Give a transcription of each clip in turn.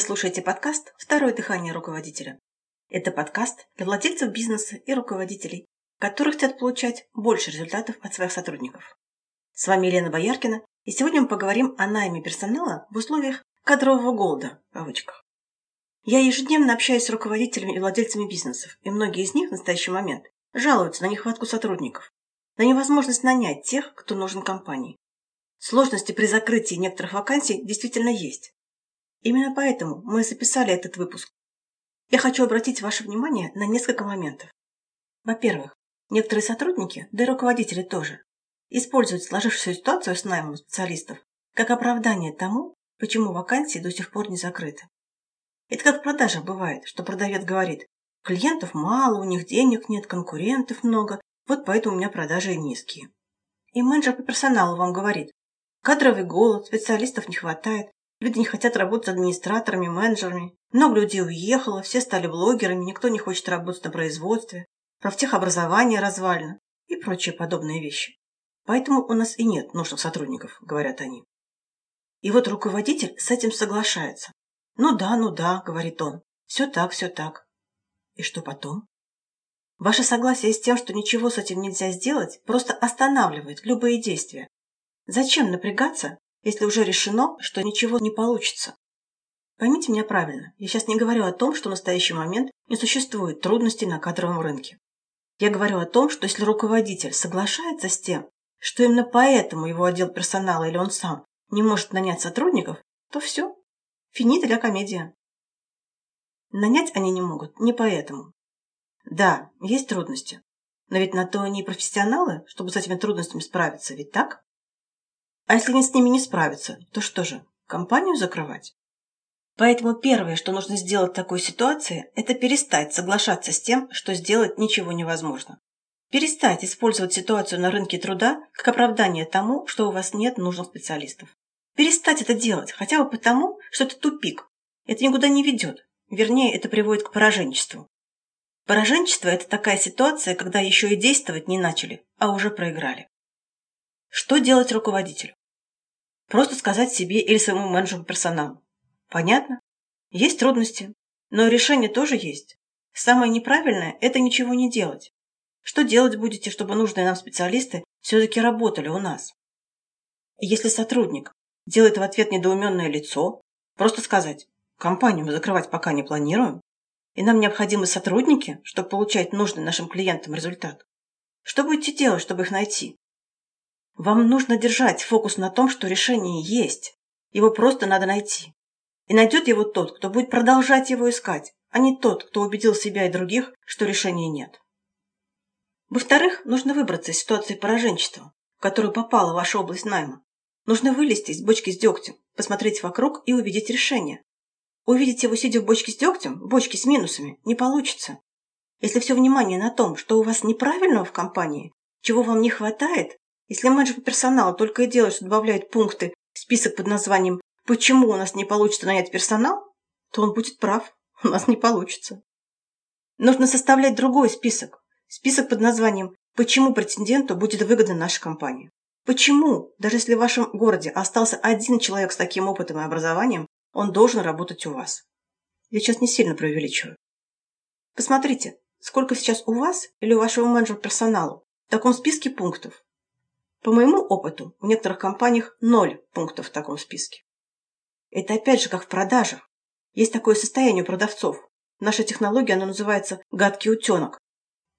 Вы слушаете подкаст «Второе дыхание руководителя». Это подкаст для владельцев бизнеса и руководителей, которые хотят получать больше результатов от своих сотрудников. С вами Елена Бояркина, и сегодня мы поговорим о найме персонала в условиях кадрового голода, в кавычках. Я ежедневно общаюсь с руководителями и владельцами бизнесов, и многие из них в настоящий момент жалуются на нехватку сотрудников, на невозможность нанять тех, кто нужен компании. Сложности при закрытии некоторых вакансий действительно есть. Именно поэтому мы записали этот выпуск. Я хочу обратить ваше внимание на несколько моментов. Во-первых, некоторые сотрудники, да и руководители тоже, используют сложившуюся ситуацию с наймом специалистов как оправдание тому, почему вакансии до сих пор не закрыты. Это как в продажах бывает, что продавец говорит, клиентов мало, у них денег нет, конкурентов много, вот поэтому у меня продажи низкие. И менеджер по персоналу вам говорит, кадровый голод, специалистов не хватает, Люди не хотят работать администраторами, менеджерами. Много людей уехало, все стали блогерами, никто не хочет работать на производстве. Профтехобразование развалено и прочие подобные вещи. Поэтому у нас и нет нужных сотрудников, говорят они. И вот руководитель с этим соглашается. Ну да, ну да, говорит он. Все так, все так. И что потом? Ваше согласие с тем, что ничего с этим нельзя сделать, просто останавливает любые действия. Зачем напрягаться, если уже решено, что ничего не получится. Поймите меня правильно, я сейчас не говорю о том, что в настоящий момент не существует трудностей на кадровом рынке. Я говорю о том, что если руководитель соглашается с тем, что именно поэтому его отдел персонала или он сам не может нанять сотрудников, то все. Финита для комедия. Нанять они не могут не поэтому. Да, есть трудности. Но ведь на то они и профессионалы, чтобы с этими трудностями справиться, ведь так? А если они с ними не справятся, то что же, компанию закрывать? Поэтому первое, что нужно сделать в такой ситуации, это перестать соглашаться с тем, что сделать ничего невозможно. Перестать использовать ситуацию на рынке труда как оправдание тому, что у вас нет нужных специалистов. Перестать это делать, хотя бы потому, что это тупик. Это никуда не ведет. Вернее, это приводит к пораженчеству. Пораженчество – это такая ситуация, когда еще и действовать не начали, а уже проиграли. Что делать руководителю? Просто сказать себе или своему менеджеру персоналу. Понятно? Есть трудности, но решение тоже есть. Самое неправильное – это ничего не делать. Что делать будете, чтобы нужные нам специалисты все-таки работали у нас? Если сотрудник делает в ответ недоуменное лицо, просто сказать «компанию мы закрывать пока не планируем, и нам необходимы сотрудники, чтобы получать нужный нашим клиентам результат». Что будете делать, чтобы их найти? Вам нужно держать фокус на том, что решение есть. Его просто надо найти. И найдет его тот, кто будет продолжать его искать, а не тот, кто убедил себя и других, что решения нет. Во-вторых, нужно выбраться из ситуации пораженчества, в которую попала ваша область найма. Нужно вылезти из бочки с дегтем, посмотреть вокруг и увидеть решение. Увидеть его, сидя в бочке с дегтем, бочке с минусами, не получится. Если все внимание на том, что у вас неправильного в компании, чего вам не хватает, если менеджер по персоналу только и делает, что добавляет пункты в список под названием «Почему у нас не получится нанять персонал?», то он будет прав, у нас не получится. Нужно составлять другой список. Список под названием «Почему претенденту будет выгодна наша компания?». Почему, даже если в вашем городе остался один человек с таким опытом и образованием, он должен работать у вас? Я сейчас не сильно преувеличиваю. Посмотрите, сколько сейчас у вас или у вашего менеджера персоналу в таком списке пунктов. По моему опыту, в некоторых компаниях ноль пунктов в таком списке. Это опять же как в продажах. Есть такое состояние у продавцов. Наша технология, она называется «гадкий утенок».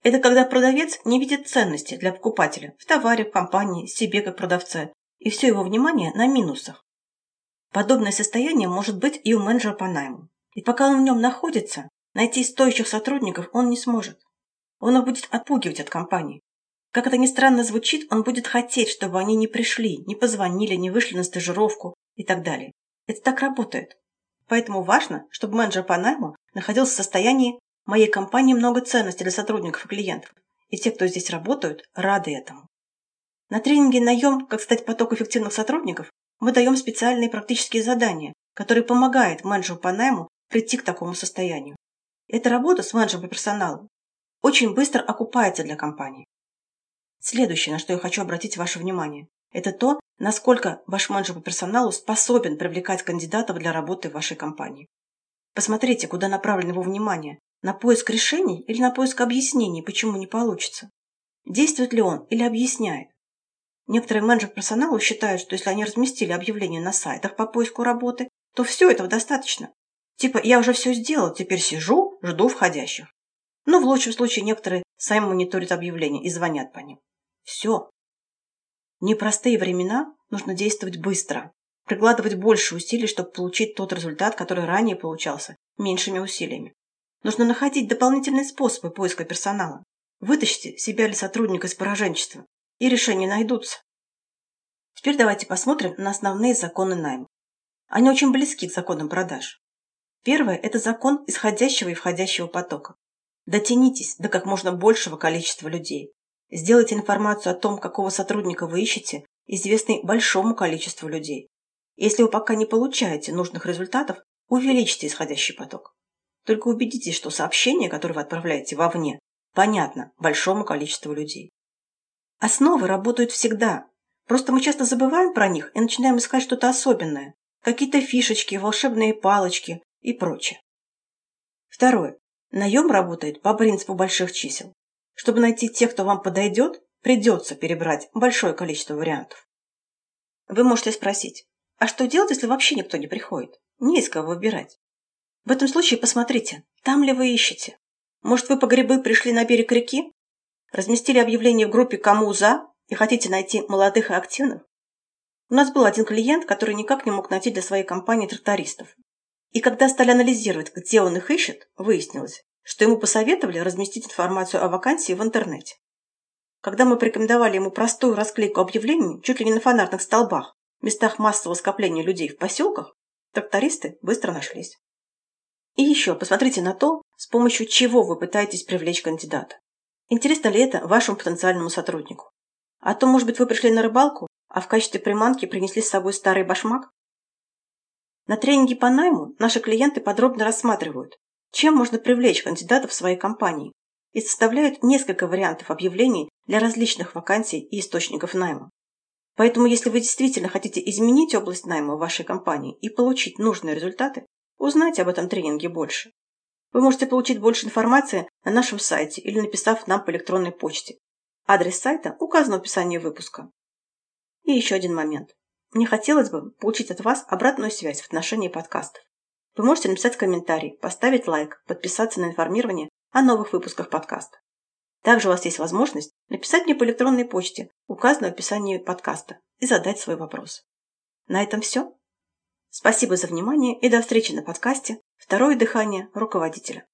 Это когда продавец не видит ценности для покупателя в товаре, в компании, себе как продавце, и все его внимание на минусах. Подобное состояние может быть и у менеджера по найму. И пока он в нем находится, найти стоящих сотрудников он не сможет. Он их будет отпугивать от компании. Как это ни странно звучит, он будет хотеть, чтобы они не пришли, не позвонили, не вышли на стажировку и так далее. Это так работает. Поэтому важно, чтобы менеджер по найму находился в состоянии «моей компании много ценностей для сотрудников и клиентов», и те, кто здесь работают, рады этому. На тренинге «Наем. Как стать поток эффективных сотрудников» мы даем специальные практические задания, которые помогают менеджеру по найму прийти к такому состоянию. Эта работа с менеджером по персоналу очень быстро окупается для компании. Следующее, на что я хочу обратить ваше внимание, это то, насколько ваш менеджер по персоналу способен привлекать кандидатов для работы в вашей компании. Посмотрите, куда направлено его внимание. На поиск решений или на поиск объяснений, почему не получится. Действует ли он или объясняет. Некоторые менеджеры персонала считают, что если они разместили объявление на сайтах по поиску работы, то все этого достаточно. Типа, я уже все сделал, теперь сижу, жду входящих. Но в лучшем случае некоторые сами мониторят объявления и звонят по ним. Все. Непростые времена нужно действовать быстро, прикладывать больше усилий, чтобы получить тот результат, который ранее получался меньшими усилиями. Нужно находить дополнительные способы поиска персонала. Вытащите себя или сотрудника из пораженчества, и решения найдутся. Теперь давайте посмотрим на основные законы найма. Они очень близки к законам продаж. Первое – это закон исходящего и входящего потока. Дотянитесь до как можно большего количества людей. Сделайте информацию о том, какого сотрудника вы ищете, известной большому количеству людей. Если вы пока не получаете нужных результатов, увеличьте исходящий поток. Только убедитесь, что сообщение, которое вы отправляете вовне, понятно большому количеству людей. Основы работают всегда. Просто мы часто забываем про них и начинаем искать что-то особенное. Какие-то фишечки, волшебные палочки и прочее. Второе. Наем работает по принципу больших чисел. Чтобы найти тех, кто вам подойдет, придется перебрать большое количество вариантов. Вы можете спросить, а что делать, если вообще никто не приходит? Не из кого выбирать. В этом случае посмотрите, там ли вы ищете. Может, вы по грибы пришли на берег реки? Разместили объявление в группе «Кому за?» и хотите найти молодых и активных? У нас был один клиент, который никак не мог найти для своей компании трактористов. И когда стали анализировать, где он их ищет, выяснилось, что ему посоветовали разместить информацию о вакансии в интернете. Когда мы порекомендовали ему простую расклейку объявлений чуть ли не на фонарных столбах, в местах массового скопления людей в поселках, трактористы быстро нашлись. И еще посмотрите на то, с помощью чего вы пытаетесь привлечь кандидата. Интересно ли это вашему потенциальному сотруднику? А то, может быть, вы пришли на рыбалку, а в качестве приманки принесли с собой старый башмак? На тренинге по найму наши клиенты подробно рассматривают, чем можно привлечь кандидатов в своей компании и составляют несколько вариантов объявлений для различных вакансий и источников найма. Поэтому, если вы действительно хотите изменить область найма в вашей компании и получить нужные результаты, узнайте об этом тренинге больше. Вы можете получить больше информации на нашем сайте или написав нам по электронной почте. Адрес сайта указан в описании выпуска. И еще один момент. Мне хотелось бы получить от вас обратную связь в отношении подкастов. Вы можете написать комментарий, поставить лайк, подписаться на информирование о новых выпусках подкаста. Также у вас есть возможность написать мне по электронной почте, указанной в описании подкаста, и задать свой вопрос. На этом все. Спасибо за внимание и до встречи на подкасте «Второе дыхание руководителя».